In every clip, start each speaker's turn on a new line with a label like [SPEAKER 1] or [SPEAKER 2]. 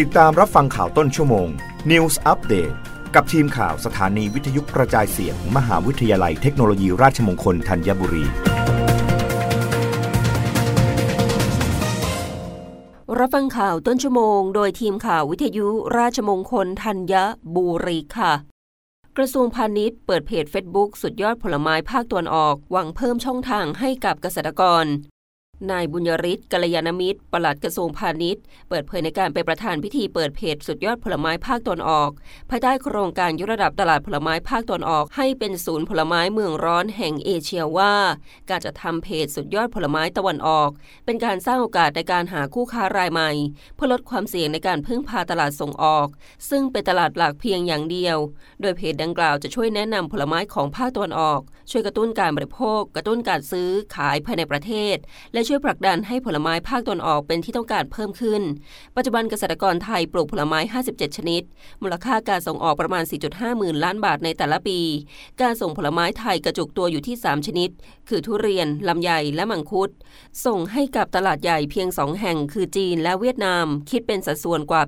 [SPEAKER 1] ติดตามรับฟังข่าวต้นชั่วโมง News Update กับทีมข่าวสถานีวิทยุกระจายเสียงมมหาวิทยาลัยเทคโนโลยีราชมงคลธัญบุรี
[SPEAKER 2] รับฟังข่าวต้นชั่วโมง โดยทีมข่าววิทยุราชมงคลธัญบุรีค่ะ กระทรวงพาณิชย์เปิดเพจเฟซบุ๊กสุดยอดผลไม้ภาคตะวันออก หวังเพิ่มช่องทางให้กับเกษตรกร นายบุญยริศกัลยาณมิตรปลัดกระทรวงพาณิชย์ เปิดเผยในการไปประธานพิธีเปิดเพจสุดยอดผลไม้ภาคตอนออก ภายใต้โครงการยกระดับตลาดผลไม้ภาคตอนออก ให้เป็นศูนย์ผลไม้เมืองร้อนแห่งเอเชียว่า การจะทำเพจสุดยอดผลไม้ตะวันออก เป็นการสร้างโอกาสในการหาคู่ค้ารายใหม่ เพื่อลดความเสี่ยงในการพึ่งพาตลาดส่งออก ซึ่งเป็นตลาดหลักเพียงอย่างเดียว โดยเพจดังกล่าวจะช่วยแนะนำผลไม้ของภาคตะวันออก ช่วยกระตุ้นการบริโภค กระตุ้นการซื้อขายภายในประเทศ และช่วยช่วยผลักดันให้ผลไม้ภาคตะวันออกเป็นที่ต้องการเพิ่มขึ้น ปัจจุบันเกษตรกรไทยปลูกผลไม้ 57 ชนิด มูลค่าการส่งออกประมาณ 4.5 หมื่นล้านบาทในแต่ละปี การส่งผลไม้ไทยกระจุกตัวอยู่ที่ 3 ชนิด คือทุเรียน ลำไย และมังคุด ส่งให้กับตลาดใหญ่เพียง 2 แห่ง คือจีนและเวียดนาม คิดเป็นสัดส่วนกว่า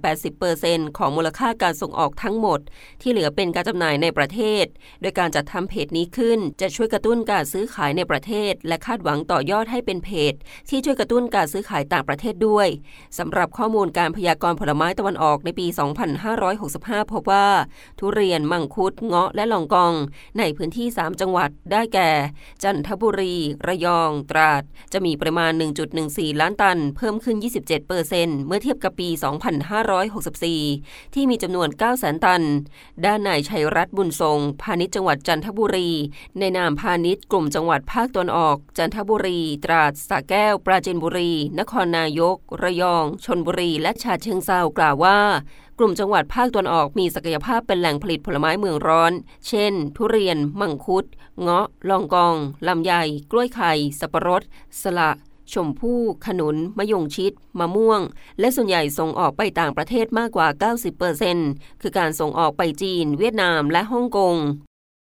[SPEAKER 2] 80%ของมูลค่าการส่งออกทั้งหมด ที่เหลือเป็นการจำหน่ายในประเทศ โดยการจัดทำเพจนี้ขึ้น จะช่วยกระตุ้นการซื้อขายในประเทศ และคาดหวังต่อยอดให้เป็นเพจที่ช่วยกระตุ้นการซื้อขายต่างประเทศด้วยสำหรับข้อมูลการพยากรณ์ผลไม้ตะวันออกในปี 2565 พบว่า ทุเรียน มังคุด เงาะ และลองกอง ในพื้นที่ 3 จังหวัดได้แก่ จันทบุรี ระยอง ตราด จะมีปริมาณ 1.14 ล้านตัน เพิ่มขึ้น 27%เซ็นต์เมื่อเทียบกับปี 2564 ที่มีจำนวน9แสนตัน ด้านนายชัยรัตน์บุญทรง พาณิชย์จังหวัดจันทบุรี ในนามพาณิชย์กลุ่มจังหวัดภาคตะวันออก จันทบุรี ตราดสระแกว ปราจีนบุรี นครนายก ระยอง ชนบุรี และชาเชิงเซากล่าวว่า กลุ่มจังหวัดภาคตะวันออกมีศักยภาพเป็นแหล่งผลิตผลไม้เมืองร้อน เช่น ทุเรียน มังคุด เงาะ ลองกอง ลำไย กล้วยไข่ สับปะรด สละชมพู่ ขนุน มะยงชิด มะม่วง และส่วนใหญ่ส่งออกไปต่างประเทศมากกว่า 90%คือการส่งออกไปจีน เวียดนาม และฮ่องกง